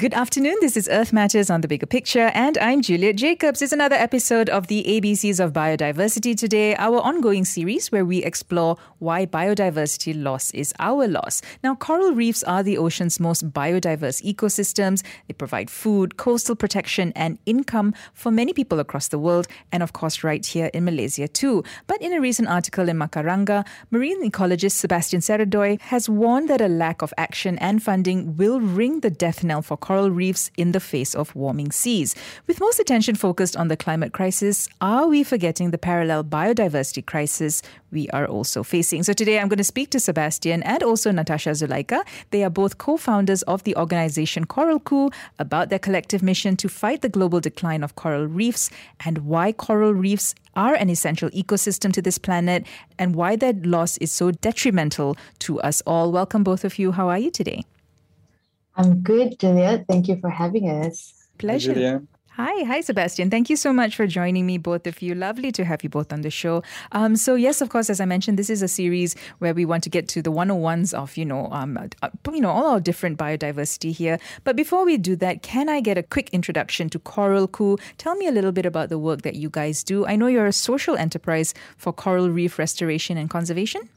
Good afternoon. This is Earth Matters on the Bigger Picture, and I'm Juliet Jacobs. It's another episode of the ABCs of Biodiversity today, our ongoing series where we explore why biodiversity loss is our loss. Now, coral reefs are the ocean's most biodiverse ecosystems. They provide food, coastal protection, and income for many people across the world, and of course, right here in Malaysia too. But in a recent article in Macaranga, marine ecologist Sebastian Szereday has warned that a lack of action and funding will ring the death knell for coral reefs in the face of warming seas. With most attention focused on the climate crisis, are we forgetting the parallel biodiversity crisis we are also facing? So today I'm going to speak to Sebastian and also Natasha Zulaika. They are both co-founders of the organization Coralku about their collective mission to fight the global decline of coral reefs and why coral reefs are an essential ecosystem to this planet and why their loss is so detrimental to us all. Welcome both of you. How are you today? I'm good, Juliet. Thank you for having us. Pleasure. Hi, Hi, hi, Sebastian. Thank you so much for joining me, both of you. Lovely to have you both on the show. Um, so, yes, of course, as I mentioned, this is a series where we want to get to the 101s of, you know, um, uh, you know, all our different biodiversity here. But before we do that, can I get a quick introduction to Coralku? Tell me a little bit about the work that you guys do. I know you're a social enterprise for coral reef restoration and conservation.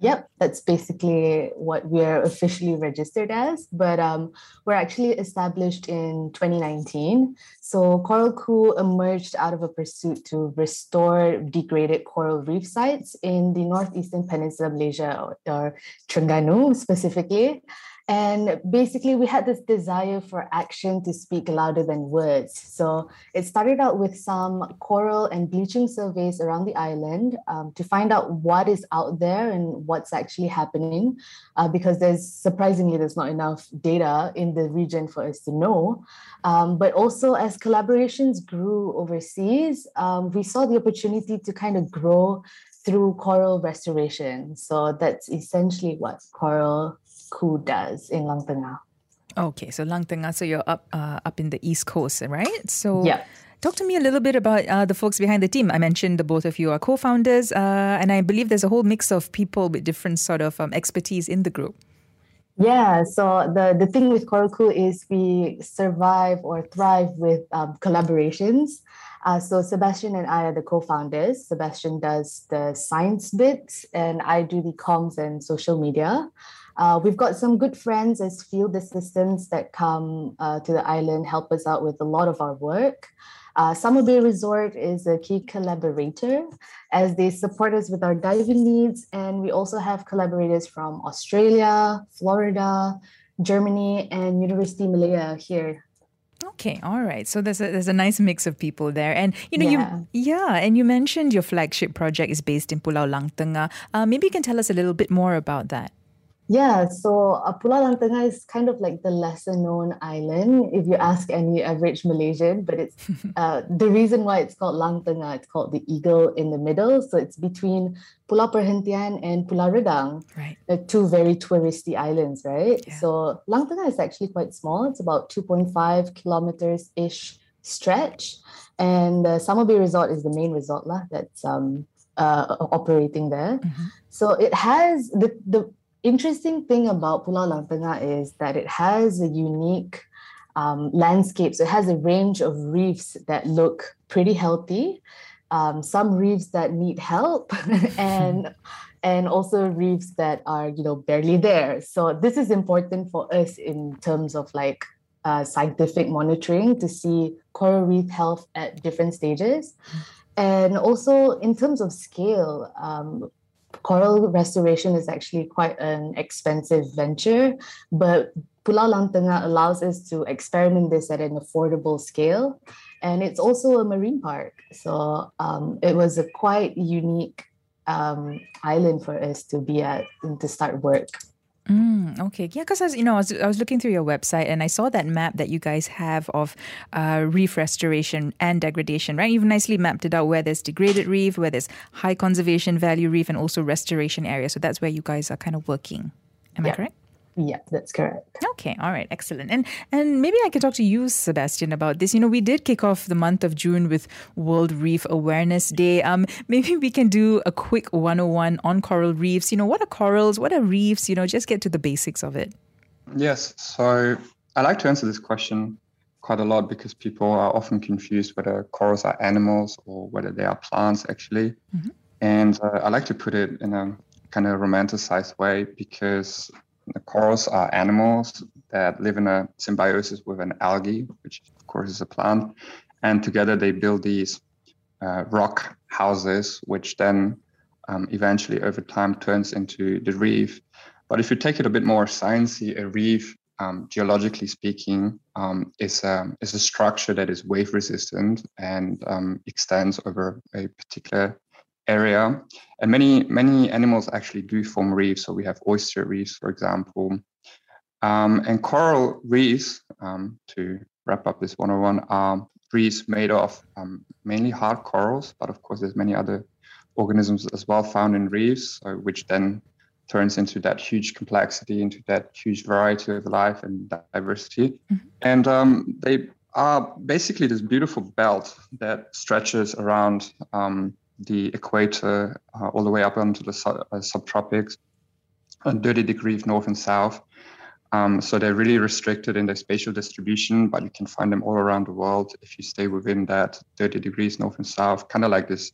Yep, that's basically what we're officially registered as. But um, we're actually established in 2019. So Coralku emerged out of a pursuit to restore degraded coral reef sites in the northeastern peninsula of Malaysia, or, or specifically. And basically, we had this desire for action to speak louder than words. So it started out with some coral and bleaching surveys around the island um, to find out what is out there and what's actually happening, uh, because there's surprisingly there's not enough data in the region for us to know. Um, but also, as collaborations grew overseas, um, we saw the opportunity to kind of grow through coral restoration. So that's essentially what coral Coup does in Lang Tengah. Okay, so Lang Tengah, so you're up uh, up in the East Coast, right? So yeah. Talk to me a little bit about uh, the folks behind the team. I mentioned the both of you are co-founders, uh, and I believe there's a whole mix of people with different sort of um, expertise in the group. Yeah, so the, the thing with Ku is we survive or thrive with um, collaborations. Uh, so Sebastian and I are the co-founders. Sebastian does the science bits, and I do the comms and social media. Uh, we've got some good friends as field assistants that come uh, to the island, help us out with a lot of our work. Uh, Summer Bay Resort is a key collaborator as they support us with our diving needs. And we also have collaborators from Australia, Florida, Germany, and University Malaya here Okay, all right. So there's a there's a nice mix of people there, and you know yeah. you yeah, and you mentioned your flagship project is based in Pulau Lang Tengah. Uh, maybe you can tell us a little bit more about that. Yeah, so uh, Pulau Lang Tengah is kind of like the lesser known island if you ask any average Malaysian, but it's uh, the reason why it's called Lang Tengah. It's called the eagle in the middle. So it's between Pulau Perhentian and Pulau Redang, right. the two very touristy islands, right? Yeah. So Lang Tengah is actually quite small. It's about 2.5 kilometers ish stretch. And uh, Summer Bay Resort is the main resort lah, that's um, uh, operating there. Mm-hmm. So it has the, the interesting thing about Pulau Lang is that it has a unique um, landscape. So it has a range of reefs that look pretty healthy, um, some reefs that need help, and and also reefs that are you know barely there. So this is important for us in terms of like uh, scientific monitoring to see coral reef health at different stages. And also in terms of scale, um, coral restoration is actually quite an expensive venture, but Pulau Lang Tengah allows us to experiment this at an affordable scale. And it's also a marine park. So um, it was a quite unique um, island for us to be at and to start work. Mm, okay, yeah, because I was, you know, I was, I was looking through your website and I saw that map that you guys have of uh, reef restoration and degradation, right? You've nicely mapped it out where there's degraded reef, where there's high conservation value reef, and also restoration area. So that's where you guys are kind of working. Am yeah. I correct? Yeah, that's correct. Okay, all right, excellent. And and maybe I can talk to you, Sebastian, about this. You know, we did kick off the month of June with World Reef Awareness Day. Um, maybe we can do a quick 101 on coral reefs. You know, what are corals? What are reefs? You know, just get to the basics of it. Yes. So I like to answer this question quite a lot because people are often confused whether corals are animals or whether they are plants actually. Mm-hmm. And uh, I like to put it in a kind of romanticized way because the corals are animals that live in a symbiosis with an algae, which of course is a plant. And together they build these uh, rock houses, which then um, eventually over time turns into the reef. But if you take it a bit more sciencey, a reef, um, geologically speaking, um, is, a, is a structure that is wave resistant and um, extends over a particular area. And many, many animals actually do form reefs. So we have oyster reefs, for example. Um, and coral reefs, um, to wrap up this 101, are reefs made of um, mainly hard corals, but of course there's many other organisms as well found in reefs, uh, which then turns into that huge complexity, into that huge variety of life and diversity. Mm-hmm. And um, they are basically this beautiful belt that stretches around um, the equator uh, all the way up onto the su- uh, subtropics, and 30 degrees north and south. Um, so they're really restricted in their spatial distribution, but you can find them all around the world if you stay within that 30 degrees north and south, kind of like this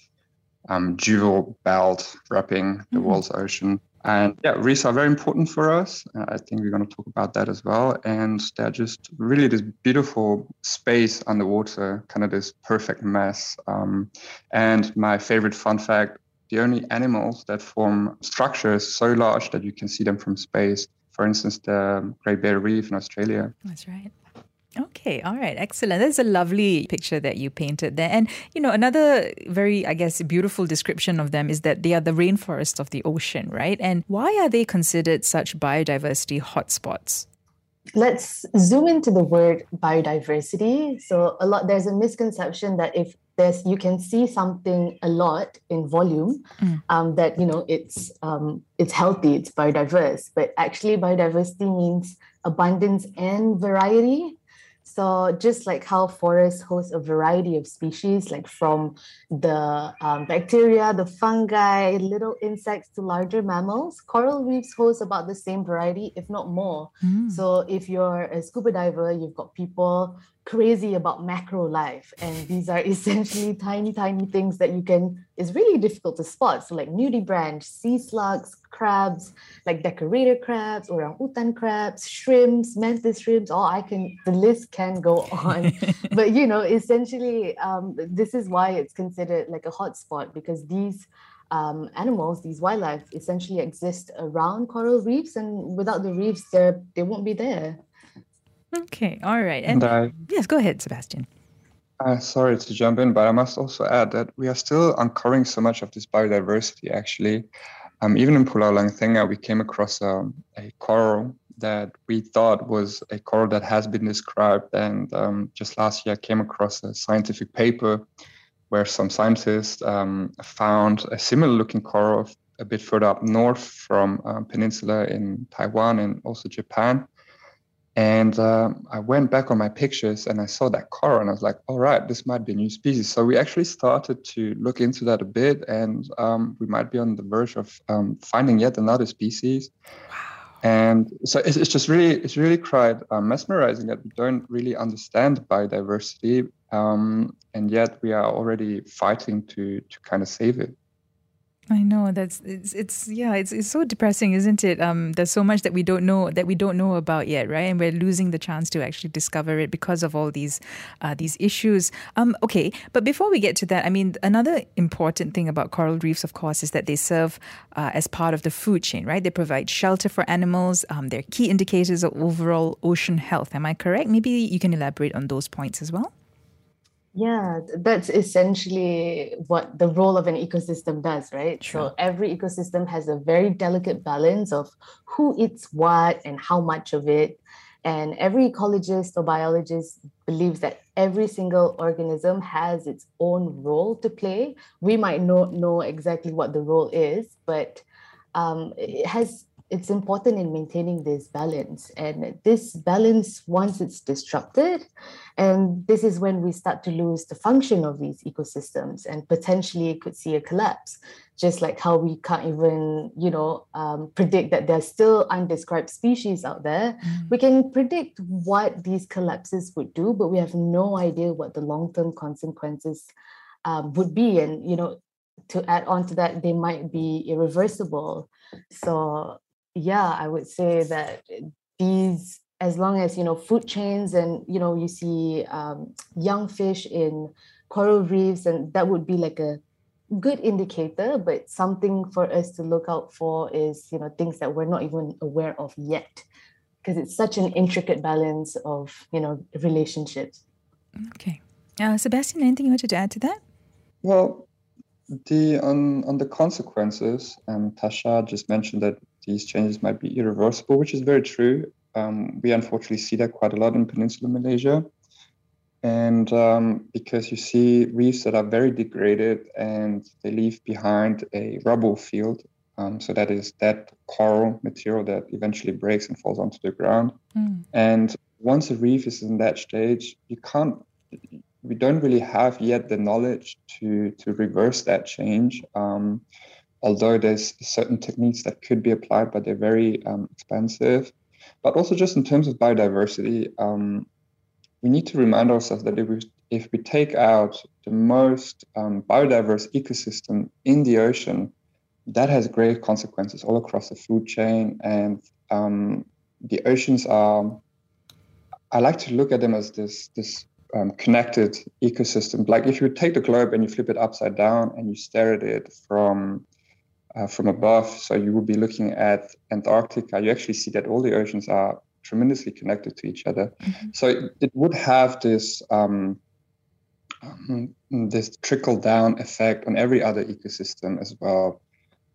um, jewel belt wrapping the mm-hmm. world's ocean. And yeah, reefs are very important for us. Uh, I think we're going to talk about that as well. And they're just really this beautiful space underwater, kind of this perfect mess. Um, and my favorite fun fact the only animals that form structures so large that you can see them from space, for instance, the Great Barrier Reef in Australia. That's right. Okay, all right, excellent. That's a lovely picture that you painted there. And, you know, another very, I guess, beautiful description of them is that they are the rainforest of the ocean, right? And why are they considered such biodiversity hotspots? Let's zoom into the word biodiversity. So, a lot, there's a misconception that if there's you can see something a lot in volume mm. um, that you know it's um, it's healthy it's biodiverse but actually biodiversity means abundance and variety so just like how forests host a variety of species, like from the um, bacteria, the fungi, little insects to larger mammals, coral reefs host about the same variety, if not more. Mm. So if you're a scuba diver, you've got people crazy about macro life and these are essentially tiny tiny things that you can it's really difficult to spot so like nudibranch sea slugs crabs like decorator crabs orang utan crabs shrimps mantis shrimps all i can the list can go on but you know essentially um, this is why it's considered like a hotspot because these um, animals, these wildlife, essentially exist around coral reefs, and without the reefs, they they won't be there. Okay, all right. And, and I, yes, go ahead, Sebastian. Uh, sorry to jump in, but I must also add that we are still uncovering so much of this biodiversity. Actually, um, even in Pulau Lang Tengah, we came across um, a coral that we thought was a coral that has been described, and um, just last year I came across a scientific paper where some scientists um, found a similar-looking coral a bit further up north from um, peninsula in Taiwan and also Japan and uh, I went back on my pictures and I saw that coral and I was like, all right, this might be a new species. So we actually started to look into that a bit and um, we might be on the verge of um, finding yet another species. Wow. And so it's, it's just really, it's really quite uh, mesmerizing that we don't really understand biodiversity. Um, and yet we are already fighting to, to kind of save it. I know that's it's it's yeah it's it's so depressing, isn't it? Um, there's so much that we don't know that we don't know about yet, right? And we're losing the chance to actually discover it because of all these uh, these issues. Um, okay, but before we get to that, I mean, another important thing about coral reefs, of course, is that they serve uh, as part of the food chain, right? They provide shelter for animals. Um, they're key indicators of overall ocean health. Am I correct? Maybe you can elaborate on those points as well. Yeah, that's essentially what the role of an ecosystem does, right? Sure. So every ecosystem has a very delicate balance of who eats what and how much of it. And every ecologist or biologist believes that every single organism has its own role to play. We might not know exactly what the role is, but um, it has it's important in maintaining this balance. And this balance, once it's disrupted, and this is when we start to lose the function of these ecosystems and potentially could see a collapse, just like how we can't even, you know, um, predict that there's still undescribed species out there. Mm. We can predict what these collapses would do, but we have no idea what the long-term consequences um, would be. And, you know, to add on to that, they might be irreversible. So yeah, I would say that these, as long as you know, food chains and you know, you see um, young fish in coral reefs, and that would be like a good indicator. But something for us to look out for is you know things that we're not even aware of yet, because it's such an intricate balance of you know relationships. Okay, uh, Sebastian, anything you wanted to add to that? Well, the on on the consequences, um, Tasha just mentioned that these changes might be irreversible, which is very true. Um, we unfortunately see that quite a lot in Peninsular Malaysia. And um, because you see reefs that are very degraded and they leave behind a rubble field. Um, so that is that coral material that eventually breaks and falls onto the ground. Mm. And once a reef is in that stage, you can't, we don't really have yet the knowledge to, to reverse that change. Um, although there's certain techniques that could be applied, but they're very um, expensive. But also just in terms of biodiversity, um, we need to remind ourselves that if we, if we take out the most um, biodiverse ecosystem in the ocean, that has great consequences all across the food chain. And um, the oceans are, I like to look at them as this, this um, connected ecosystem. Like if you take the globe and you flip it upside down and you stare at it from uh, from above. So you would be looking at Antarctica. You actually see that all the oceans are tremendously connected to each other. Mm-hmm. So it, it, would have this um, um, this trickle down effect on every other ecosystem as well.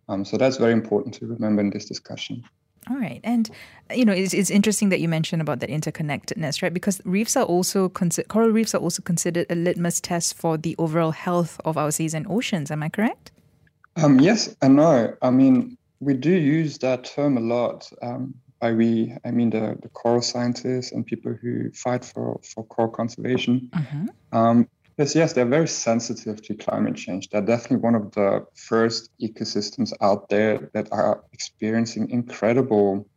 Um, so that's very important to remember in this discussion. All right. And, you know, it's, it's interesting that you mentioned about that interconnectedness, right? Because reefs are also, consi- coral reefs are also considered a litmus test for the overall health of our seas and oceans. Am I correct? Um, yes and no. I mean, we do use that term a lot. Um, by we, I mean the, the coral scientists and people who fight for, for coral conservation. Mm-hmm. Um, yes, yes, they're very sensitive to climate change. They're definitely one of the first ecosystems out there that are experiencing incredible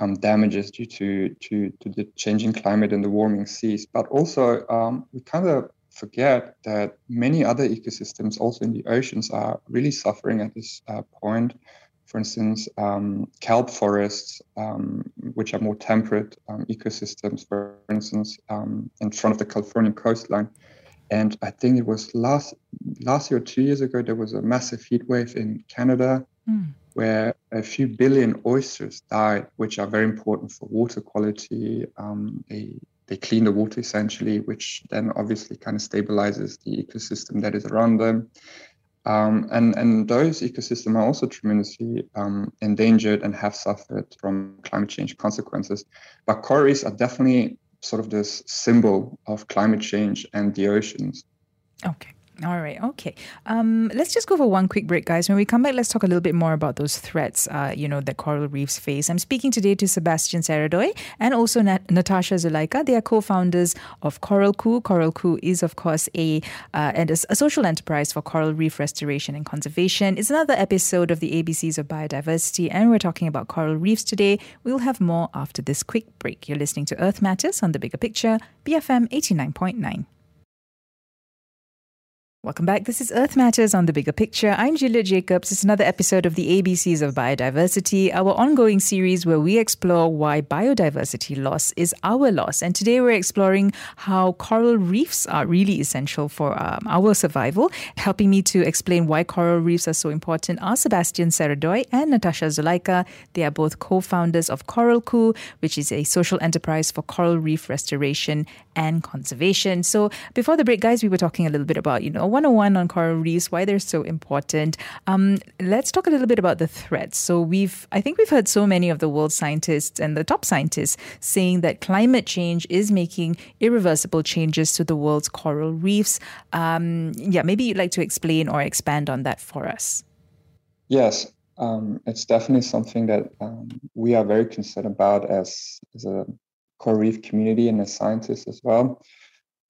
um, damages due to, to, to the changing climate and the warming seas. But also, um, we kind of forget that many other ecosystems, also in the oceans, are really suffering at this uh, point. For instance, um, kelp forests, um, which are more temperate um, ecosystems, for instance, um, in front of the Californian coastline. And I think it was last last year or two years ago, there was a massive heat wave in Canada mm. where a few billion oysters died, which are very important for water quality. Um, they they clean the water essentially, which then obviously kind of stabilizes the ecosystem that is around them. Um, and, and those ecosystems are also tremendously um, endangered and have suffered from climate change consequences. But coral reefs are definitely sort of this symbol of climate change and the oceans. Okay. All right. Okay. Um, let's just go for one quick break, guys. When we come back, let's talk a little bit more about those threats, uh, you know, that coral reefs face. I'm speaking today to Sebastian Szereday and also Nat- Natasha Zulaika. They are co-founders of Coralku. Coral Coup is, of course, a uh, and a, a social enterprise for coral reef restoration and conservation. It's another episode of the ABCs of biodiversity, and we're talking about coral reefs today. We'll have more after this quick break. You're listening to Earth Matters on the Bigger Picture, BFM 89.9. Welcome back. This is Earth Matters on the Bigger Picture. I'm Julia Jacobs. It's another episode of the ABCs of Biodiversity, our ongoing series where we explore why biodiversity loss is our loss. And today we're exploring how coral reefs are really essential for um, our survival. Helping me to explain why coral reefs are so important are Sebastian Szereday and Natasha Zulaika. They are both co-founders of Coralku, which is a social enterprise for coral reef restoration and conservation. So before the break, guys, we were talking a little bit about, you know, 101 on coral reefs, why they're so important. Um, let's talk a little bit about the threats. So we've, I think we've heard so many of the world scientists and the top scientists saying that climate change is making irreversible changes to the world's coral reefs. Um, yeah, maybe you'd like to explain or expand on that for us. Yes. um, it's definitely something that um, we are very concerned about as, as a coral reef community and as scientists as well.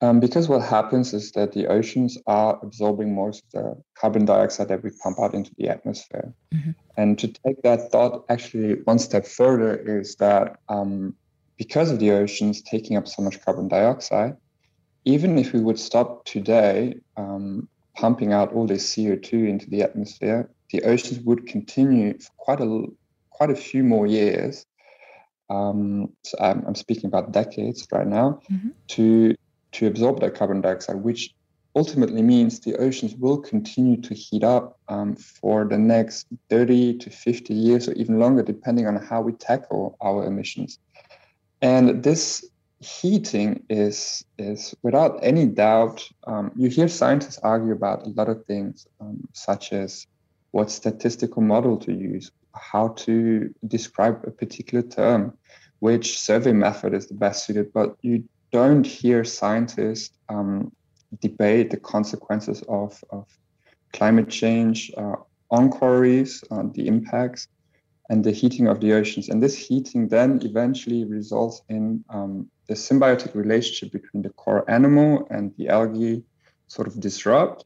Um, because what happens is that the oceans are absorbing most of the carbon dioxide that we pump out into the atmosphere. Mm-hmm. And to take that thought actually one step further is that um, because of the oceans taking up so much carbon dioxide, even if we would stop today um, pumping out all this CO2 into the atmosphere, the oceans would continue for quite a quite a few more years. Um, so I'm, I'm, speaking about decades right now mm-hmm. to to absorb that carbon dioxide, which ultimately means the oceans will continue to heat up um, for the next 30 to 50 years or even longer, depending on how we tackle our emissions. And this heating is, is without any doubt, um, you hear scientists argue about a lot of things, um, such as what statistical model to use, how to describe a particular term, which survey method is the best suited, but you don't hear scientists um, debate the consequences of, of climate change uh, on reefs, uh, the impacts, and the heating of the oceans. And this heating then eventually results in um, the symbiotic relationship between the coral animal and the algae sort of disrupt.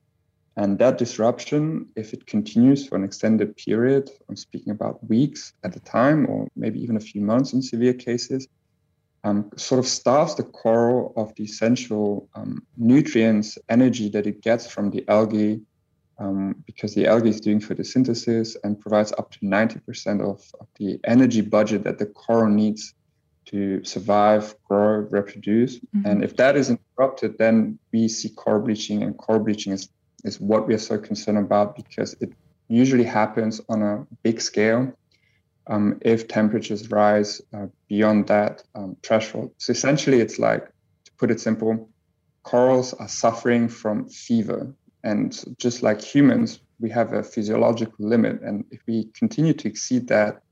And that disruption, if it continues for an extended period, I'm speaking about weeks at a time, or maybe even a few months in severe cases, um, sort of starves the coral of the essential um, nutrients, energy that it gets from the algae, um, because the algae is doing photosynthesis and provides up to 90% of, of, the energy budget that the coral needs to survive, grow, reproduce. Mm-hmm. And if that is interrupted, then we see coral bleaching, and coral bleaching is, is what we are so concerned about because it usually happens on a big scale um, if temperatures rise uh, beyond that um, threshold. So essentially, it's like, to put it simple, corals are suffering from fever. And just like humans, we have a physiological limit. And if we continue to exceed that,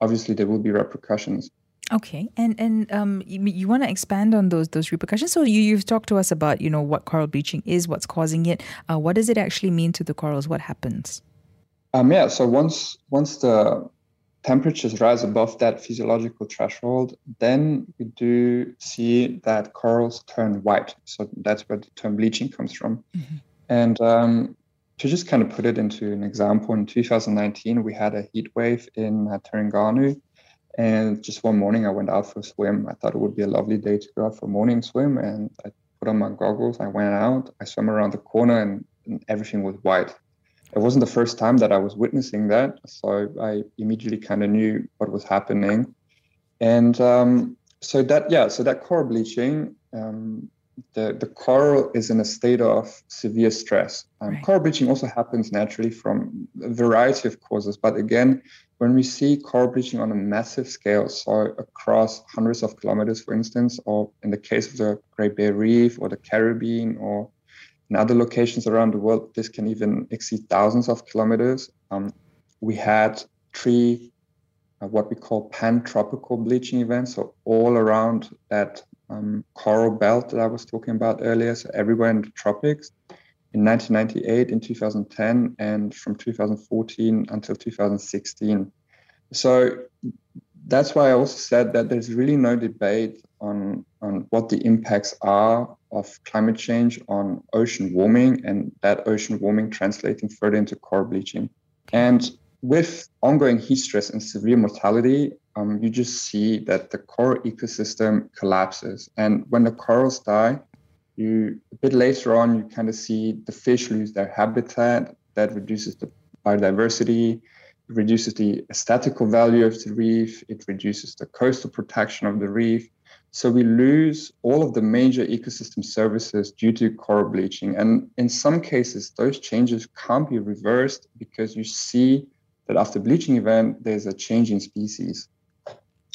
obviously there will be repercussions. Okay, and and um, you, you want to expand on those those repercussions. So you you've talked to us about you know what coral bleaching is, what's causing it. Uh, what does it actually mean to the corals? What happens? Um, yeah, so once once the temperatures rise above that physiological threshold, then we do see that corals turn white. So that's where the term bleaching comes from. Mm-hmm. And um, to just kind of put it into an example, in 2019, we had a heat wave in uh, Terengganu. And just one morning, I went out for a swim. I thought it would be a lovely day to go out for a morning swim. And I put on my goggles. I went out. I swam around the corner, and, and everything was white it wasn't the first time that I was witnessing that. So I immediately kind of knew what was happening. And um, so that, yeah, so that coral bleaching, um, the, the coral is in a state of severe stress. Um, right. Coral bleaching also happens naturally from a variety of causes. But again, when we see coral bleaching on a massive scale, so across hundreds of kilometers, for instance, or in the case of the Great Barrier Reef or the Caribbean or in other locations around the world, this can even exceed thousands of kilometers. Um, we had three uh, what we call pan-tropical bleaching events, so all around that um, coral belt that I was talking about earlier, so everywhere in the tropics. In 1998, in 2010, and from 2014 until 2016. So that's why I also said that there's really no debate on, on what the impacts are of climate change on ocean warming and that ocean warming translating further into coral bleaching. And with ongoing heat stress and severe mortality, um, you just see that the coral ecosystem collapses. And when the corals die, you a bit later on, you kind of see the fish lose their habitat. That reduces the biodiversity, reduces the aesthetical value of the reef, it reduces the coastal protection of the reef, so we lose all of the major ecosystem services due to coral bleaching. And in some cases, those changes can't be reversed because you see that after bleaching event, there's a change in species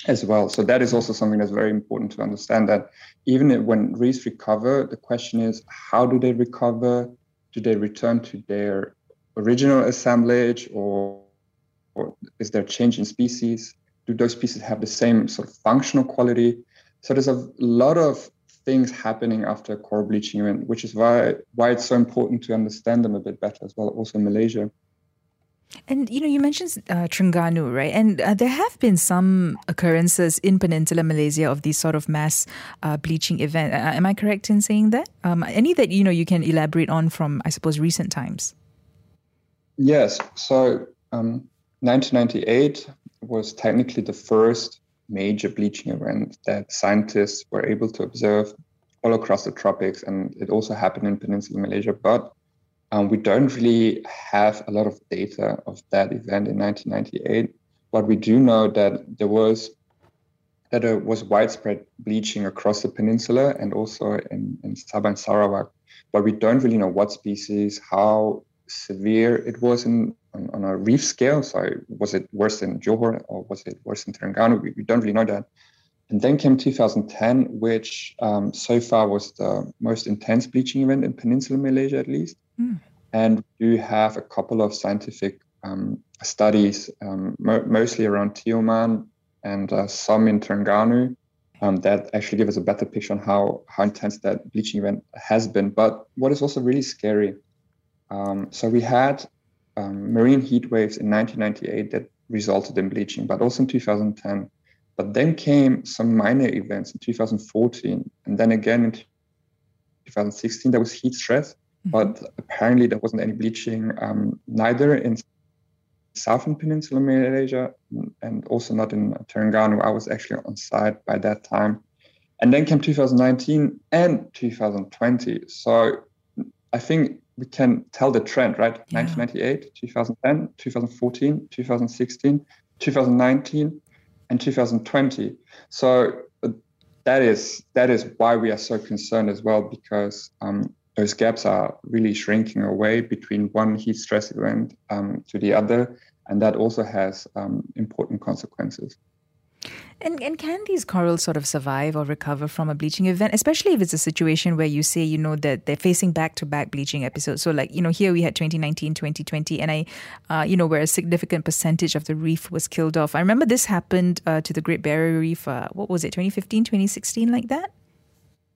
as well. So that is also something that's very important to understand that even when reefs recover, the question is how do they recover? Do they return to their original assemblage or, or is there change in species? Do those species have the same sort of functional quality? So there's a lot of things happening after coral bleaching event, which is why why it's so important to understand them a bit better as well, also in Malaysia. And you know, you mentioned uh, Terengganu, right? And uh, there have been some occurrences in Peninsular Malaysia of these sort of mass uh, bleaching event. Uh, am I correct in saying that? Um, any that you know you can elaborate on from, I suppose, recent times? Yes. So, um, 1998 was technically the first major bleaching event that scientists were able to observe all across the tropics, and it also happened in Peninsular Malaysia. But um, we don't really have a lot of data of that event in 1998, but we do know that there was that there was widespread bleaching across the peninsula and also in, in Sabah and Sarawak. But we don't really know what species, how severe it was in on, on a reef scale. So was it worse in Johor or was it worse in Terengganu? We, we don't really know that. And then came 2010, which um, so far was the most intense bleaching event in Peninsular Malaysia, at least. Mm. And we have a couple of scientific um, studies, um, mo- mostly around Tioman and uh, some in Terengganu, um, that actually give us a better picture on how, how intense that bleaching event has been. But what is also really scary, um, so we had um, marine heat waves in 1998 that resulted in bleaching, but also in 2010. But then came some minor events in 2014, and then again in 2016 there was heat stress Mm-hmm. But apparently, there wasn't any bleaching, um, neither in southern peninsula Malaysia and also not in Terengganu. I was actually on site by that time. And then came 2019 and 2020. So I think we can tell the trend, right? Yeah. 1998, 2010, 2014, 2016, 2019, and 2020. So uh, that is that is why we are so concerned as well, because um, those gaps are really shrinking away between one heat stress event um, to the other, and that also has um, important consequences. And, and can these corals sort of survive or recover from a bleaching event, especially if it's a situation where you say, you know, that they're facing back to back bleaching episodes? So, like, you know, here we had 2019, 2020, and I, uh, you know, where a significant percentage of the reef was killed off. I remember this happened uh, to the Great Barrier Reef, uh, what was it, 2015, 2016, like that?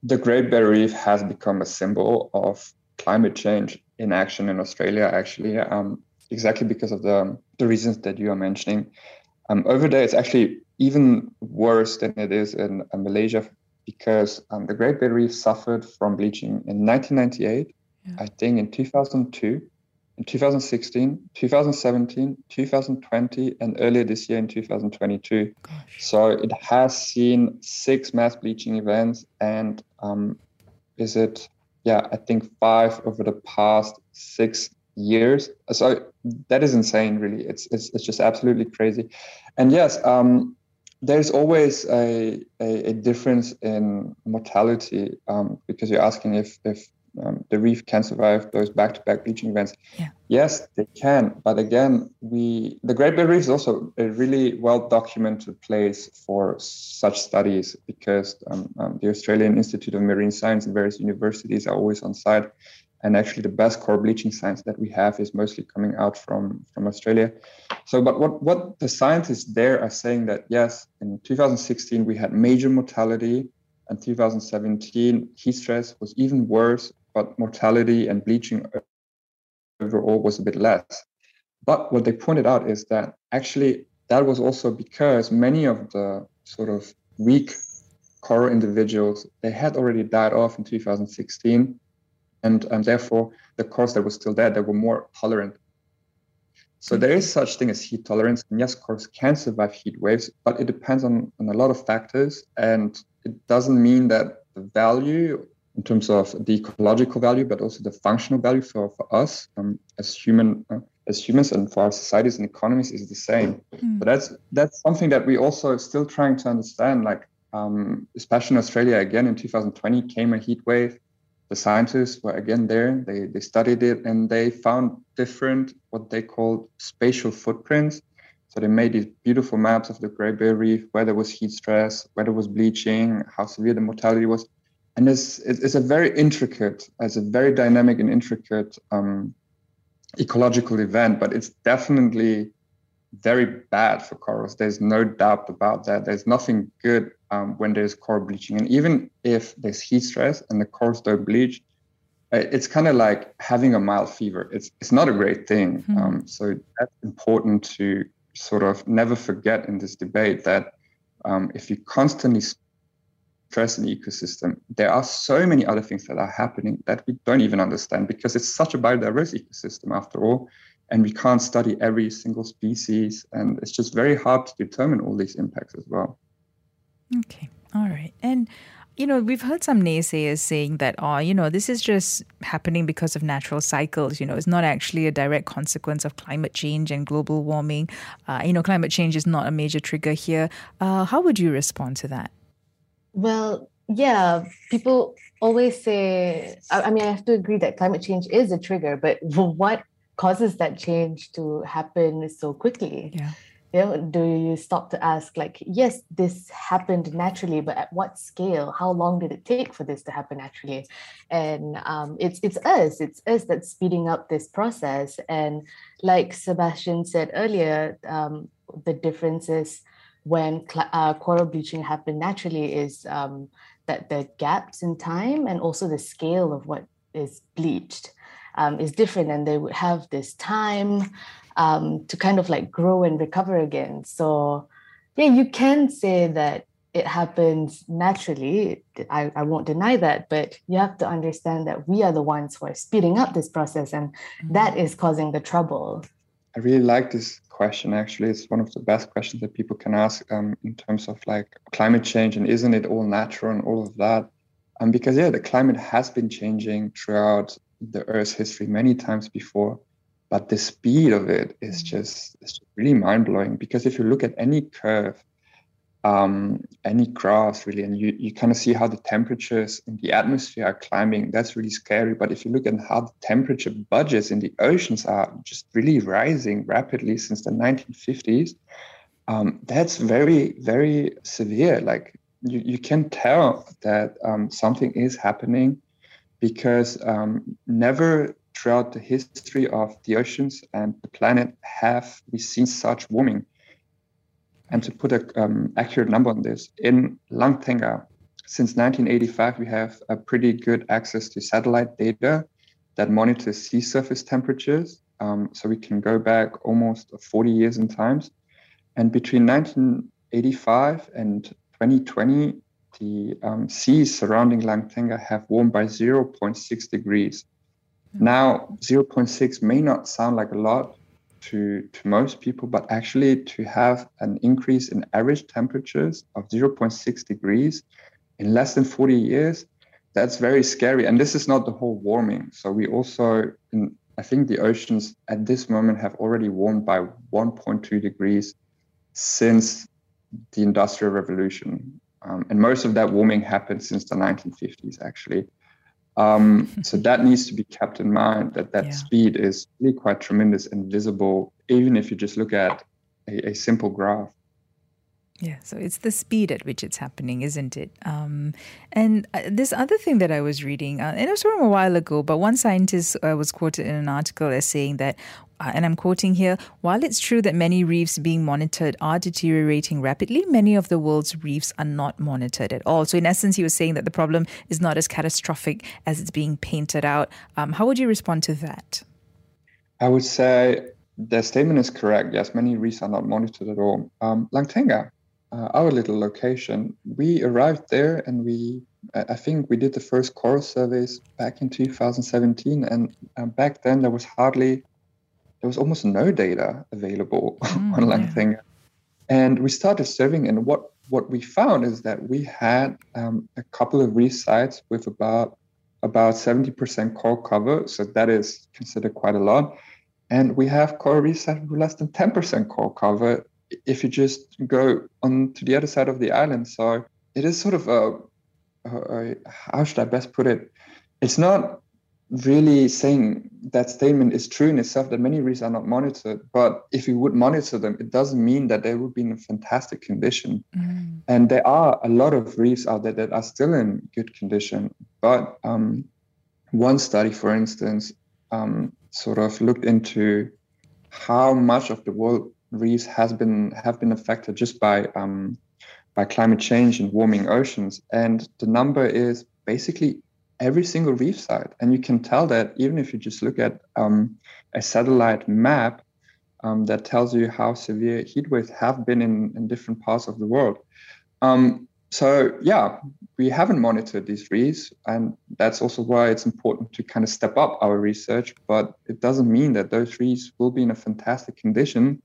the Great Barrier Reef has become a symbol of climate change in action in Australia, actually, um, exactly because of the, the reasons that you are mentioning. Um, over there, it's actually even worse than it is in, in Malaysia because um, the Great Barrier Reef suffered from bleaching in 1998, yeah. I think in 2002, in 2016, 2017, 2020, and earlier this year in 2022. Gosh. So it has seen six mass bleaching events, and um, is it, yeah, I think five over the past six years. So that is insane, really. It's it's, it's just absolutely crazy. And yes, um, there's always a, a, a, difference in mortality um, because you're asking if if um, the reef can survive those back-to-back bleaching events. Yeah. Yes, they can. But again, we the Great Barrier Reef is also a really well-documented place for such studies because um, um, the Australian Institute of Marine Science and various universities are always on site. And actually, the best core bleaching science that we have is mostly coming out from, from Australia. So, but what, what the scientists there are saying that yes, in 2016 we had major mortality and 2017 heat stress was even worse but mortality and bleaching overall was a bit less. But what they pointed out is that actually that was also because many of the sort of weak coral individuals they had already died off in 2016, and and therefore the corals that were still there they were more tolerant. So there is such thing as heat tolerance, and yes, corals can survive heat waves, but it depends on, on a lot of factors, and it doesn't mean that the value in terms of the ecological value, but also the functional value for, for us um, as human uh, as humans and for our societies and economies is the same. Mm. But that's that's something that we also still trying to understand. Like um, especially in Australia, again in 2020 came a heat wave. The scientists were again there. They they studied it and they found different what they called spatial footprints. So they made these beautiful maps of the Great Barrier Reef, where there was heat stress, where there was bleaching, how severe the mortality was and it's it's a very intricate, it's a very dynamic and intricate um, ecological event, but it's definitely very bad for corals. There's no doubt about that. There's nothing good um, when there's coral bleaching, and even if there's heat stress and the corals don't bleach, it's kind of like having a mild fever. It's it's not a great thing. Mm-hmm. Um, so that's important to sort of never forget in this debate that um, if you constantly stress an ecosystem, there are so many other things that are happening that we don't even understand because it's such a biodiverse ecosystem after all, and we can't study every single species, and it's just very hard to determine all these impacts as well. Okay, all right, and you know, we've heard some naysayers saying that, oh, you know, this is just happening because of natural cycles. You know, it's not actually a direct consequence of climate change and global warming. Uh, you know, climate change is not a major trigger here. Uh, how would you respond to that? Well, yeah, people always say, I, I mean, I have to agree that climate change is a trigger, but what causes that change to happen so quickly? Yeah do you stop to ask like yes this happened naturally but at what scale? How long did it take for this to happen naturally? And um, it's it's us. It's us that's speeding up this process. And like sebastian said earlier um, the difference is when uh, coral bleaching happened naturally is um, that the gaps in time and also the scale of what is bleached um, is different and they would have this time um, to kind of like grow and recover again. So, yeah, you can say that it happens naturally. I, I won't deny that, but you have to understand that we are the ones who are speeding up this process, and mm-hmm. that is causing the trouble. I really like this question. Actually, it's one of the best questions that people can ask um, in terms of like climate change and isn't it all natural and all of that. Um, because yeah, the climate has been changing throughout the Earth's history many times before but the speed of it is mm. just, it's really mind blowing because if you look at any curve, um, any graphs really, and you, you kind of see how the temperatures in the atmosphere are climbing, that's really scary. But if you look at how the temperature budgets in the oceans are just really rising rapidly since the 1950s, um, that's very, very severe. Like you, you can tell that um, something is happening because um, never throughout the history of the oceans and the planet have we seen such warming. And to put an um, accurate number on this, in Lang Tengah, since 1985, we have a pretty good access to satellite data that monitors sea surface temperatures. Um, so we can go back almost 40 years in times. And between 1985 and 2020, the um, seas surrounding Lang Tengah have warmed by 0.6 degrees. Now, 0.6 may not sound like a lot to, to most people, but actually to have an increase in average temperatures of 0.6 degrees in less than 40 years, that's very scary. And this is not the whole warming. So we also, in, I think the oceans at this moment have already warmed by 1.2 degrees since the Industrial Revolution. Um, and most of that warming happened since the 1950s, actually. Um, so that needs to be kept in mind that that yeah. speed is really quite tremendous and visible, even if you just look at a, a simple graph. Yeah, so it's the speed at which it's happening, isn't it? Um, and uh, this other thing that I was reading, uh, and it was from a while ago, but one scientist uh, was quoted in an article as saying that, and I'm quoting here, while it's true that many reefs being monitored are deteriorating rapidly, many of the world's reefs are not monitored at all. So, in essence, he was saying that the problem is not as catastrophic as it's being painted out. Um, how would you respond to that? I would say the statement is correct. Yes, many reefs are not monitored at all. Um, Lang Tengah uh, our little location, we arrived there and we, I think we did the first coral surveys back in 2017. And uh, back then there was hardly, there was almost no data available mm, on Lang Tengah. Yeah. And we started surveying and what, what we found is that we had um, a couple of reef sites with about about 70% coral cover. So that is considered quite a lot. And we have coral reef sites with less than 10% coral cover if you just go on to the other side of the island. So it is sort of a, a, a how should I best put it? It's not really saying that statement is true in itself that many reefs are not monitored but if you would monitor them it doesn't mean that they would be in a fantastic condition mm. and there are a lot of reefs out there that are still in good condition but um, one study for instance um, sort of looked into how much of the world reefs has been have been affected just by um, by climate change and warming oceans, and the number is basically every single reef site. And you can tell that even if you just look at um, a satellite map um, that tells you how severe heat waves have been in, in different parts of the world. Um, so yeah, we haven't monitored these reefs, and that's also why it's important to kind of step up our research. But it doesn't mean that those reefs will be in a fantastic condition.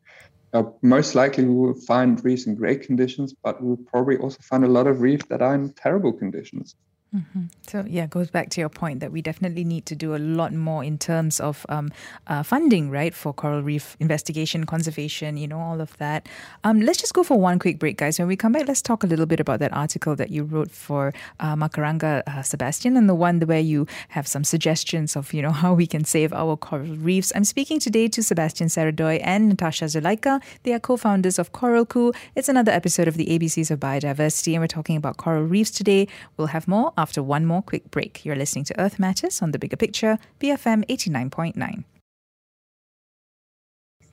Uh, most likely, we will find reefs in great conditions, but we'll probably also find a lot of reefs that are in terrible conditions. Mm-hmm. So yeah, goes back to your point that we definitely need to do a lot more in terms of um, uh, funding, right, for coral reef investigation, conservation, you know, all of that. Um, let's just go for one quick break, guys. When we come back, let's talk a little bit about that article that you wrote for uh, Macaranga, uh, Sebastian, and the one where you have some suggestions of you know how we can save our coral reefs. I'm speaking today to Sebastian Szereday and Natasha Zulaika. They are co-founders of Coralku. It's another episode of the ABCs of Biodiversity, and we're talking about coral reefs today. We'll have more after one more quick break. You're listening to Earth Matters on the Bigger Picture, BFM 89.9.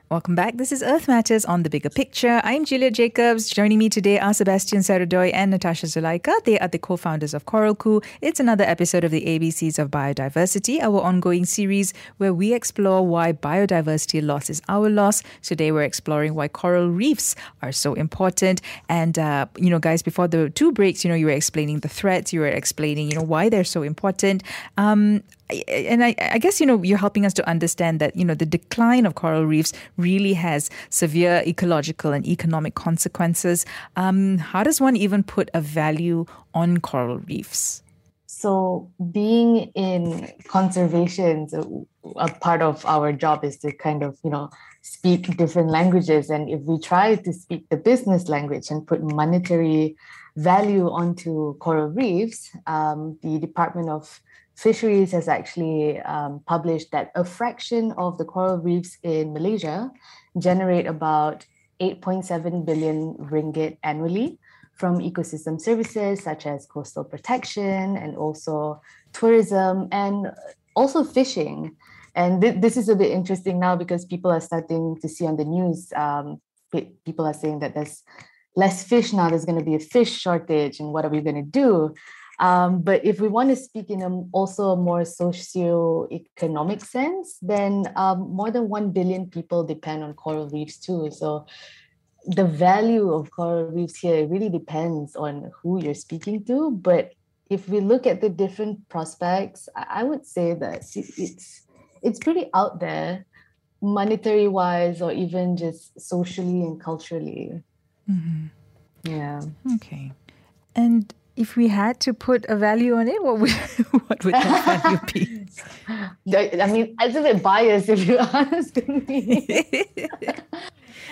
Welcome back. This is Earth Matters on the Bigger Picture. I'm Julia Jacobs. Joining me today are Sebastian Szereday and Natasha Zulaika. They are the co-founders of Coralku. It's another episode of the ABCs of Biodiversity, our ongoing series where we explore why biodiversity loss is our loss. Today we're exploring why coral reefs are so important. And, uh, you know, guys, before the two breaks, you know, you were explaining the threats, you were explaining, you know, why they're so important. Um, and I, I, guess you know you're helping us to understand that you know the decline of coral reefs really has severe ecological and economic consequences. Um, how does one even put a value on coral reefs? So, being in conservation, so a part of our job is to kind of you know speak different languages, and if we try to speak the business language and put monetary value onto coral reefs, um, the Department of Fisheries has actually um, published that a fraction of the coral reefs in Malaysia generate about 8.7 billion ringgit annually from ecosystem services such as coastal protection and also tourism and also fishing. And th- this is a bit interesting now because people are starting to see on the news, um, people are saying that there's less fish now, there's going to be a fish shortage, and what are we going to do? Um, but if we want to speak in a, also a more socio-economic sense, then um, more than 1 billion people depend on coral reefs too. So the value of coral reefs here really depends on who you're speaking to. But if we look at the different prospects, I would say that it's it's pretty out there, monetary wise, or even just socially and culturally. Mm-hmm. Yeah. Okay. And if we had to put a value on it, what would what would that value be? I mean, it's a bit biased if you ask me.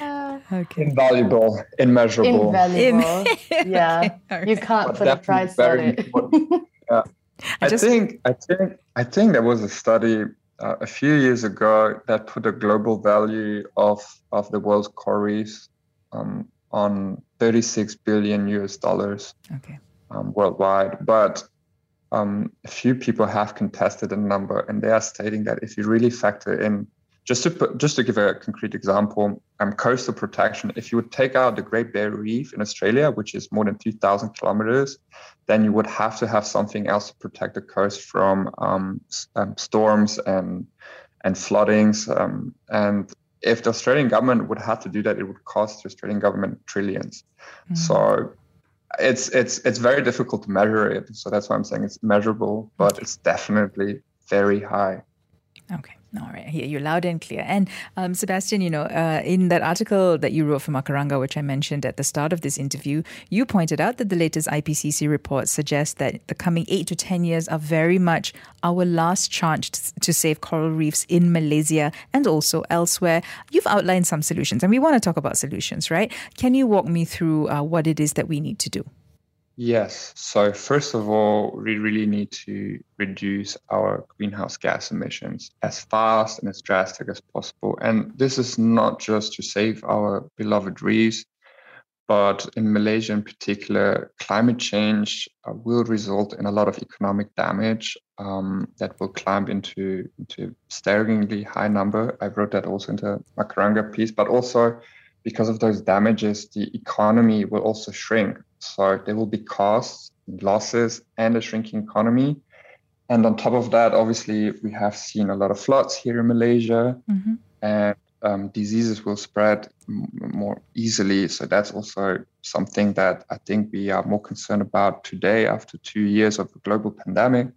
uh, okay. Invaluable, immeasurable. Invaluable. yeah, okay. you can't but put a price on it. yeah. I, I just, think I think I think there was a study uh, a few years ago that put a global value of of the world's coral reefs um, on 36 billion US dollars. Okay um, worldwide, but um, a few people have contested a number, and they are stating that if you really factor in, just to put, just to give a concrete example, um, coastal protection. If you would take out the Great Barrier Reef in Australia, which is more than 2,000 kilometers, then you would have to have something else to protect the coast from um, um, storms and and floodings. Um, and if the Australian government would have to do that, it would cost the Australian government 1000000000000s mm-hmm. So it's it's it's very difficult to measure it. So that's why i'm saying it's measurable but it's definitely very high. Okay all right, I hear you loud and clear. And um, Sebastian, you know, uh, in that article that you wrote for Macaranga, which I mentioned at the start of this interview, you pointed out that the latest IPCC report suggests that the coming eight to 10 years are very much our last chance to save coral reefs in Malaysia and also elsewhere. You've outlined some solutions, and we want to talk about solutions, right? Can you walk me through uh, what it is that we need to do? Yes. So, first of all, we really need to reduce our greenhouse gas emissions as fast and as drastic as possible. And this is not just to save our beloved reefs, but in Malaysia in particular, climate change uh, will result in a lot of economic damage um, that will climb into, into staggeringly high number. I wrote that also into Macaranga piece, but also because of those damages, the economy will also shrink. So there will be costs, losses, and a shrinking economy. and on top of that, obviously, we have seen a lot of floods here in Malaysia, mm-hmm. and um, diseases will spread m- more easily. So that's also something that I think we are more concerned about today after two years of a global pandemic.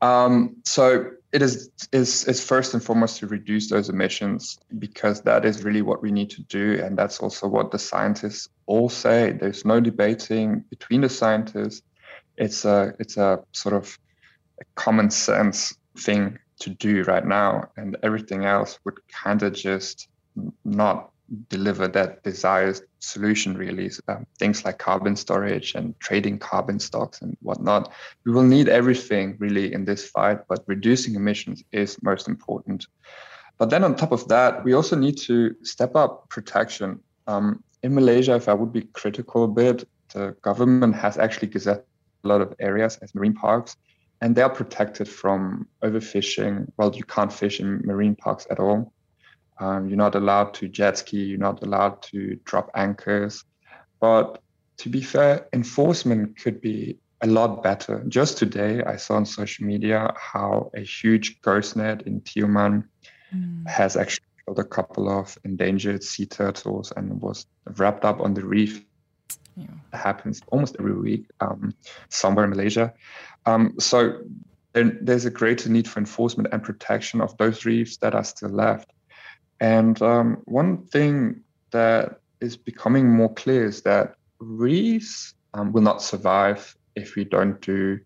Um, so it is is is first and foremost to reduce those emissions because that is really what we need to do, and that's also what the scientists all say. There's no debating between the scientists. It's a it's a sort of a common sense thing to do right now, and everything else would kind of just not deliver that desired solution really um, things like carbon storage and trading carbon stocks and whatnot we will need everything really in this fight but reducing emissions is most important but then on top of that we also need to step up protection um, in malaysia if i would be critical a bit the government has actually gazetted a lot of areas as marine parks and they are protected from overfishing. Well, you can't fish in marine parks at all. Um, you're not allowed to jet ski. You're not allowed to drop anchors. But to be fair, enforcement could be a lot better. Just today, I saw on social media how a huge ghost net in Tioman mm. has actually killed a couple of endangered sea turtles and was wrapped up on the reef. Yeah. It happens almost every week um, somewhere in Malaysia. Um, so there, there's a greater need for enforcement and protection of those reefs that are still left. And um, one thing that is becoming more clear is that reefs um, will not survive if we don't do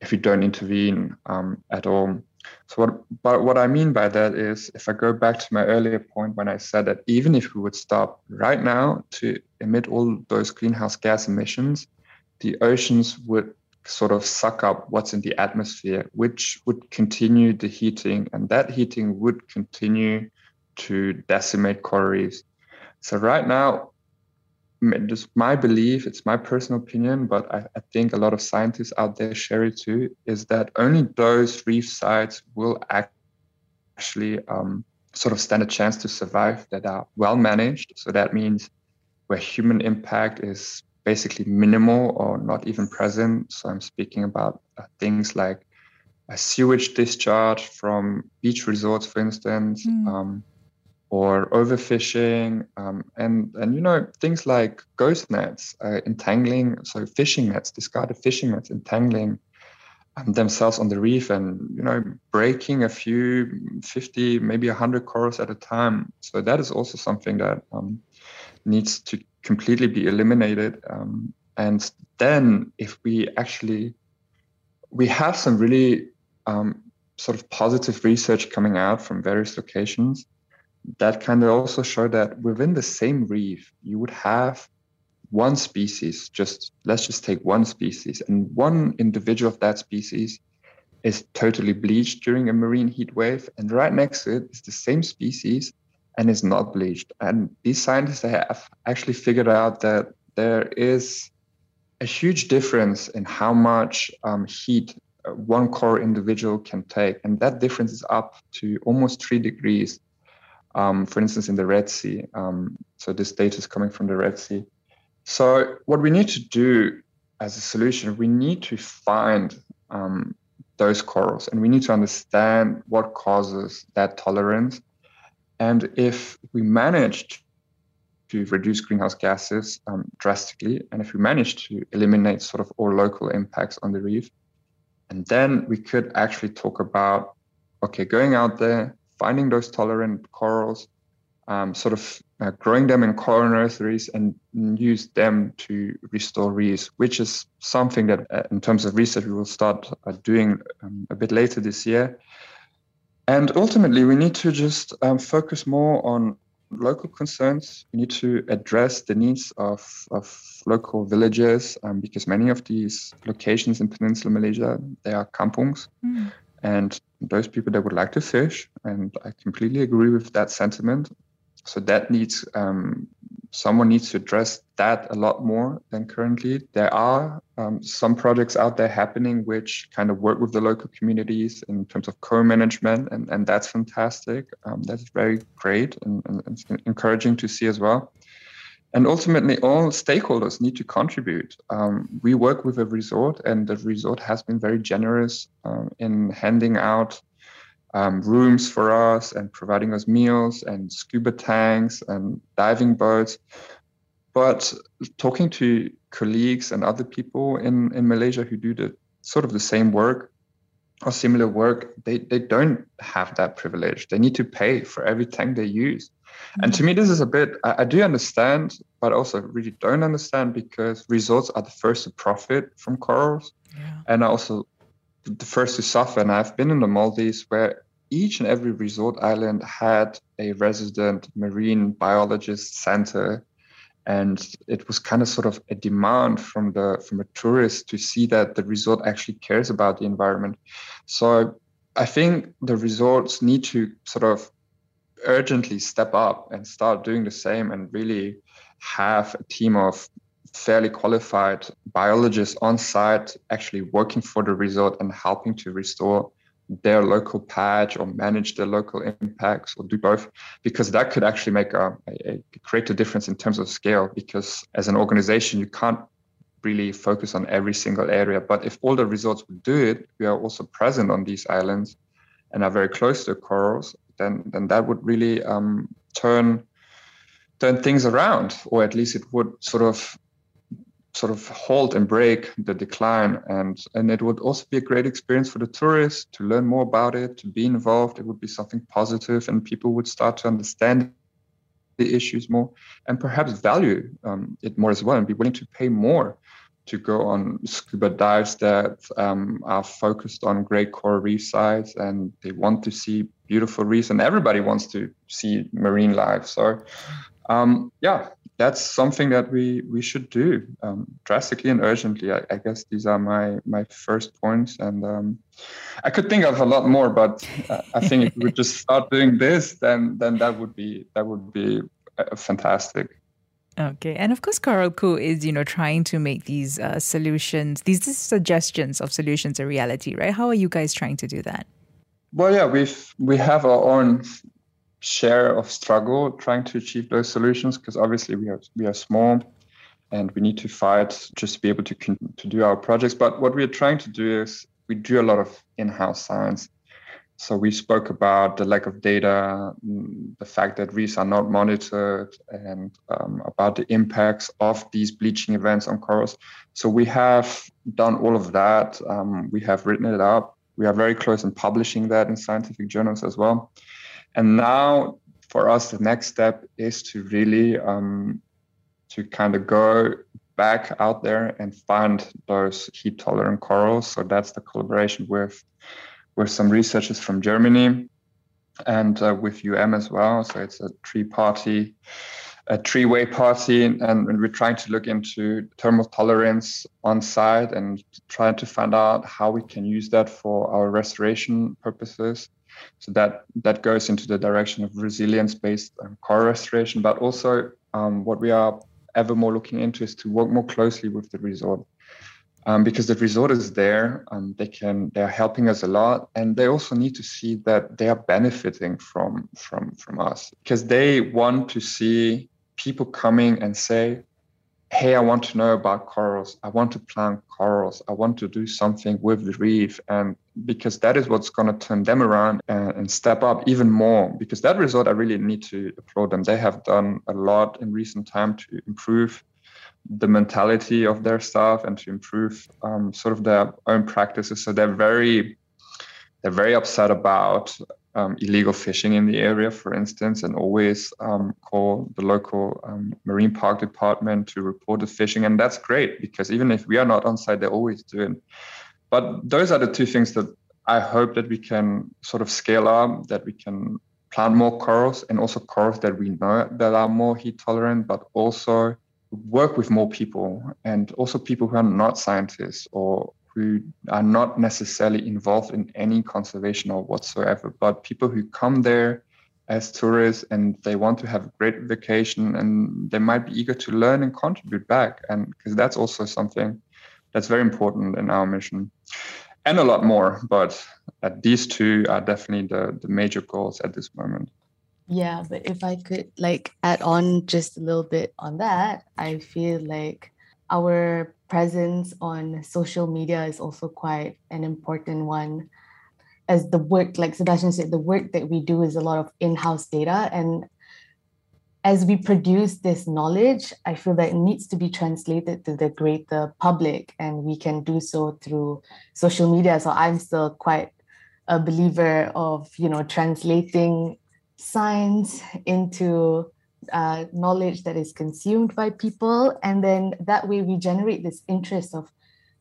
if we don't intervene um, at all. So what but what I mean by that is if I go back to my earlier point when I said that even if we would stop right now to emit all those greenhouse gas emissions, the oceans would sort of suck up what's in the atmosphere, which would continue the heating, and that heating would continue to decimate coral reefs. So right now, just my belief, it's my personal opinion, but I, I, think a lot of scientists out there share it too, is that only those reef sites will actually um, sort of stand a chance to survive that are well managed. So that means where human impact is basically minimal or not even present. So I'm speaking about uh, things like a sewage discharge from beach resorts, for instance, mm. um, or overfishing, um, and and you know things like ghost nets, uh, entangling, so fishing nets, discarded fishing nets, entangling um, themselves on the reef, and you know breaking a few, fifty, maybe hundred corals at a time. So that is also something that um, needs to completely be eliminated. Um, and then if we actually, we have some really um, sort of positive research coming out from various locations that kind of also show that within the same reef, you would have one species, just let's just take one species, and one individual of that species is totally bleached during a marine heat wave. And right next to it is the same species and is not bleached. And these scientists have actually figured out that there is a huge difference in how much um, heat uh, one coral individual can take. And that difference is up to almost three degrees. Um, for instance, in the Red Sea. Um, so this data is coming from the Red Sea. So what we need to do as a solution, we need to find um, those corals and we need to understand what causes that tolerance and if we manage to reduce greenhouse gases um, drastically, and if we manage to eliminate sort of all local impacts on the reef, and then we could actually talk about okay, going out there, finding those tolerant corals, um, sort of uh, growing them in coral nurseries and use them to restore reefs, which is something that, uh, in terms of research, we will start uh, doing um, a bit later this year. And ultimately, we need to just um, focus more on local concerns. We need to address the needs of, of local villages um, because many of these locations in Peninsular Malaysia, they are kampungs. Mm. And those people that would like to fish, and I completely agree with that sentiment. So that needs um, someone needs to address that a lot more than currently. There are um, some projects out there happening which kind of work with the local communities in terms of co-management, and, and that's fantastic. Um, that's very great and, and, and encouraging to see as well. And ultimately all stakeholders need to contribute. Um, we work with a resort and the resort has been very generous um, in handing out um, rooms for us and providing us meals and scuba tanks and diving boats. But talking to colleagues and other people in, in malaysia who do the sort of the same work or similar work they, they don't have that privilege. They need to pay for every tank they use and to mm-hmm. me, this is a bit, I, I, do understand, but also really don't understand because resorts are the first to profit from corals yeah. and also the first to suffer. And I've been in the Maldives where each and every resort island had a resident marine biologist center. And it was kind of sort of a demand from the from a tourist to see that the resort actually cares about the environment. So I think the resorts need to sort of urgently step up and start doing the same and really have a team of fairly qualified biologists on site actually working for the resort and helping to restore their local patch or manage their local impacts or do both because that could actually make a, a, a create a difference in terms of scale because as an organization you can't really focus on every single area. But if all the resorts would do it we are also present on these islands and are very close to corals then then that would really um, turn turn things around, or at least it would sort of sort of halt and break the decline. And and it would also be a great experience for the tourists to learn more about it to be involved. It would be something positive and people would start to understand the issues more and perhaps value um, it more as well and be willing to pay more to go on scuba dives that um, are focused on great coral reef sites and they want to see beautiful reefs and everybody wants to see marine life. So um, yeah that's something that we we should do um, drastically and urgently. I, I, guess these are my my first points and um, i could think of a lot more but uh, i think if we just start doing this then then that would be that would be uh, fantastic Okay, and of course, Coralku is you know trying to make these uh, solutions, these, these suggestions of solutions a reality, right? How are you guys trying to do that? Well, yeah, we've we have our own share of struggle trying to achieve those solutions because obviously we are we are small and we need to fight just to be able to to do our projects. But what we are trying to do is we do a lot of in-house science so we spoke about the lack of data, mm, the fact that reefs are not monitored, and um, about the impacts of these bleaching events on corals. So we have done all of that. Um, we have written it up. We are very close in publishing that in scientific journals as well. And now, for us, the next step is to really um, to kind of go back out there and find those heat tolerant corals. So that's the collaboration with with some researchers from Germany and uh, with UM as well. So it's a three party, a three way party. And, and, we're trying to look into thermal tolerance on site and trying to find out how we can use that for our restoration purposes. So that that goes into the direction of resilience based um, core restoration, but also um, what we are ever more looking into is to work more closely with the resort um, because the resort is there. Um, they can they're helping us a lot, and they also need to see that they are benefiting from from from us because they want to see people coming and say, "Hey, I want to know about corals. I want to plant corals. I want to do something with the reef," and because that is what's going to turn them around and, and step up even more. Because that resort, I really need to applaud them. They have done a lot in recent time to improve the mentality of their staff and to improve um, sort of their own practices. So they're very they're very upset about um, illegal fishing in the area, for instance, and always um, call the local um, marine park department to report the fishing. And that's great because even if we are not on site, they're always doing. But those are the two things that I hope that we can sort of scale up, that we can plant more corals and also corals that we know that are more heat tolerant, but also work with more people and also people who are not scientists or who are not necessarily involved in any conservation or whatsoever, but people who come there as tourists and they want to have a great vacation and they might be eager to learn and contribute back. And because that's also something that's very important in our mission and a lot more. But uh, these two are definitely the, the major goals at this moment. Yeah, but if I could like add on just a little bit on that, I feel like our presence on social media is also quite an important one. As the work, like Sebastian said, the work that we do is a lot of in-house data. And as we produce this knowledge, I feel that it needs to be translated to the greater public, and we can do so through social media. So I'm still quite a believer of you know translating science into uh, knowledge that is consumed by people. And then that way we generate this interest of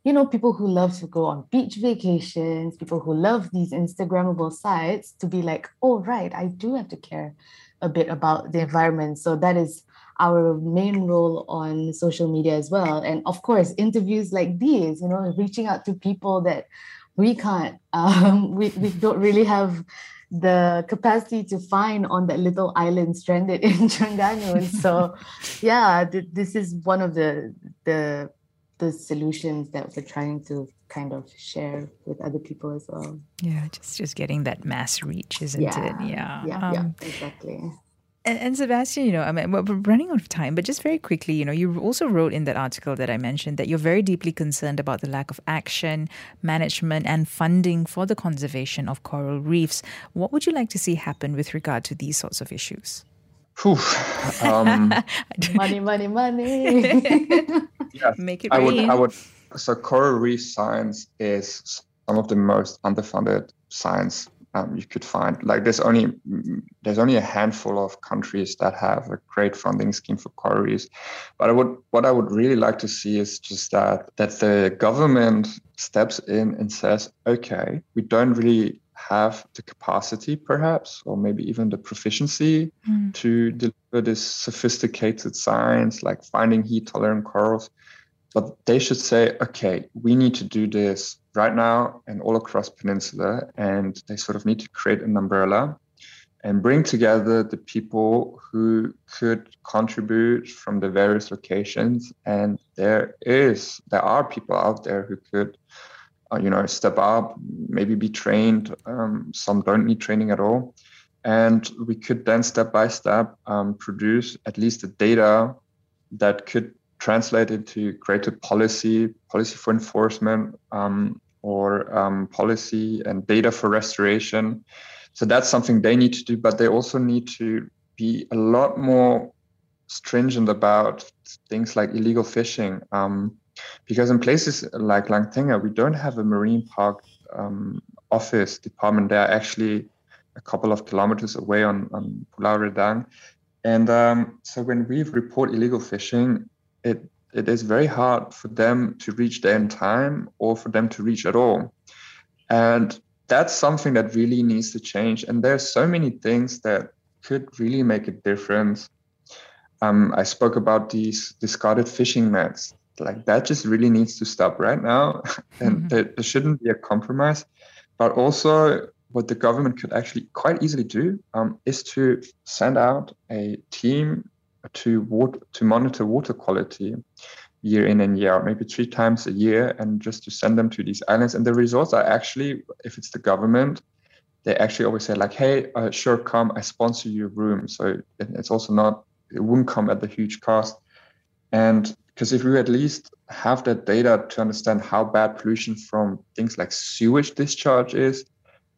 you know people who love to go on beach vacations people who love these instagrammable sites to be like oh right i do have to care a bit about the environment. So that is our main role on social media as well. And of course interviews like these you know reaching out to people that we can't um, we, we don't really have the capacity to find on that little island stranded in Terengganu. And so, yeah, th- this is one of the the the solutions that we're trying to kind of share with other people as well. Yeah, just just getting that mass reach, isn't yeah. it? Yeah, yeah, um, yeah, exactly. And, and, Sebastian, you know, I mean, we're running out of time, but just very quickly, you know, you also wrote in that article that I mentioned that you're very deeply concerned about the lack of action, management, and funding for the conservation of coral reefs. What would you like to see happen with regard to these sorts of issues? Um, money, money, money. yes, Make it I rain. would, I would. So, coral reef science is some of the most underfunded science um, you could find. Like there's only there's only a handful of countries that have a great funding scheme for reefs. But I would what I would really like to see is just that that the government steps in and says, okay, we don't really have the capacity perhaps or maybe even the proficiency mm. to deliver this sophisticated science like finding heat tolerant corals but they should say okay we need to do this right now and all across peninsula and they sort of need to create an umbrella and bring together the people who could contribute from the various locations. And there is there are people out there who could uh, you know step up maybe be trained. Um, some don't need training at all. And we could then step by step um, produce at least the data that could translated to greater policy, policy for enforcement, um, or um, policy and data for restoration. So that's something they need to do, but they also need to be a lot more stringent about things like illegal fishing. Um, because in places like Lang Tengah, we don't have a marine park um, office department. They are actually a couple of kilometers away on, on Pulau Redang. And um, so when we report illegal fishing, it it is very hard for them to reach their in time or for them to reach at all. And that's something that really needs to change. And there's so many things that could really make a difference. Um, I spoke about these discarded fishing nets. Like that just really needs to stop right now. and mm-hmm. there, there, shouldn't be a compromise. But also, what the government could actually quite easily do um, is to send out a team to water, to monitor water quality year in and year out, maybe three times a year, and just to send them to these islands. And the results are actually, if it's the government, they actually always say like, "Hey, uh, sure, come, I sponsor your room." So it's also not, it wouldn't come at the huge cost. And because if we at least have that data to understand how bad pollution from things like sewage discharge is,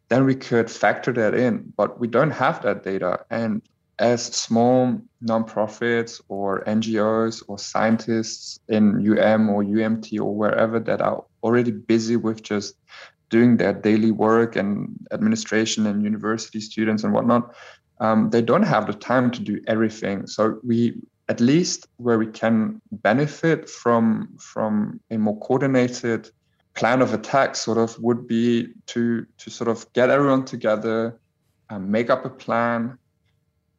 then we could factor that in. But we don't have that data, and as small nonprofits or NGOs or scientists in UM or UMT or wherever that are already busy with just doing their daily work and administration and university students and whatnot, um, they don't have the time to do everything. So we at least where we can benefit from from a more coordinated plan of attack sort of would be to to sort of get everyone together um, make up a plan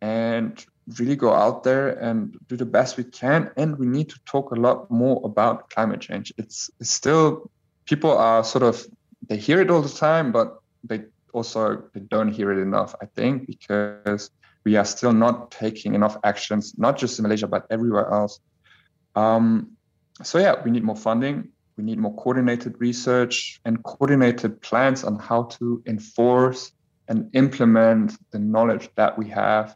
and really go out there and do the best we can. And we need to talk a lot more about climate change. It's, it's still people are sort of they hear it all the time, but they also they don't hear it enough. I think because we are still not taking enough actions, not just in Malaysia but everywhere else. Um, so yeah, we need more funding. We need more coordinated research and coordinated plans on how to enforce and implement the knowledge that we have.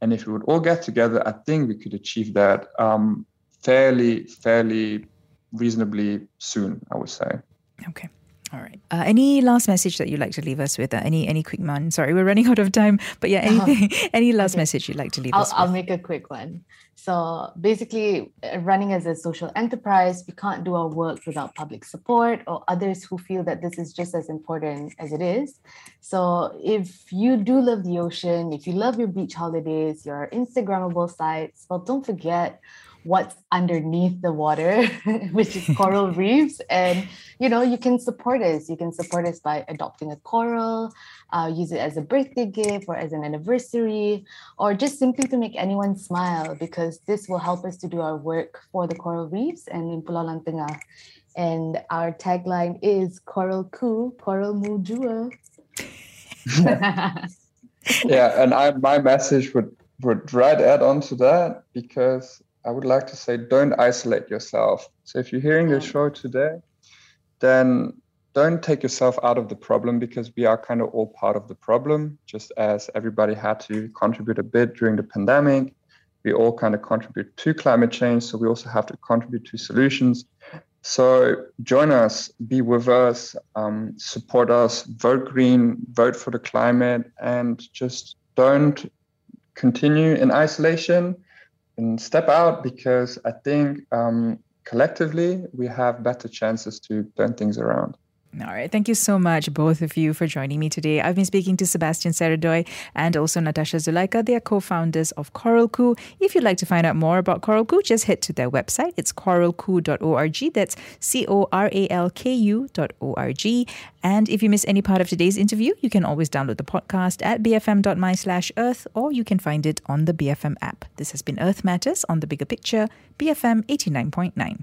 And if we would all get together, I think we could achieve that um, fairly, fairly reasonably soon, I would say. Okay. All right. Uh, any last message that you'd like to leave us with? Uh, any any quick one? Sorry, we're running out of time. But yeah, anything, uh-huh. any last okay. message you'd like to leave I'll, us with? I'll make a quick one. So basically, uh, running as a social enterprise, we can't do our work without public support or others who feel that this is just as important as it is. So if you do love the ocean, if you love your beach holidays, your Instagrammable sites, well, don't forget what's underneath the water, which is coral reefs. And, you know, you can support us. You can support us by adopting a coral, uh, use it as a birthday gift or as an anniversary, or just simply to make anyone smile, because this will help us to do our work for the coral reefs and in Pulau Lang Tengah. And our tagline is Coral Ku, Coral Mu Jua. yeah, and I my message would would right add on to that because I would like to say don't isolate yourself. So if you're hearing the show today, then don't take yourself out of the problem because we are kind of all part of the problem. Just as everybody had to contribute a bit during the pandemic, we all kind of contribute to climate change. So we also have to contribute to solutions. So join us, be with us, um, support us, vote green, vote for the climate, and just don't continue in isolation and step out because I think um, collectively we have better chances to turn things around. All right. Thank you so much, both of you, for joining me today. I've been speaking to Sebastian Szereday and also Natasha Zulaika. They are co founders of Coralku. If you'd like to find out more about Coralku, just head to their website. It's coralku.org. That's C O R A L K U.org. And if you miss any part of today's interview, you can always download the podcast at bfm.my slash earth or you can find it on the BFM app. This has been Earth Matters on the Bigger Picture, BFM 89.9.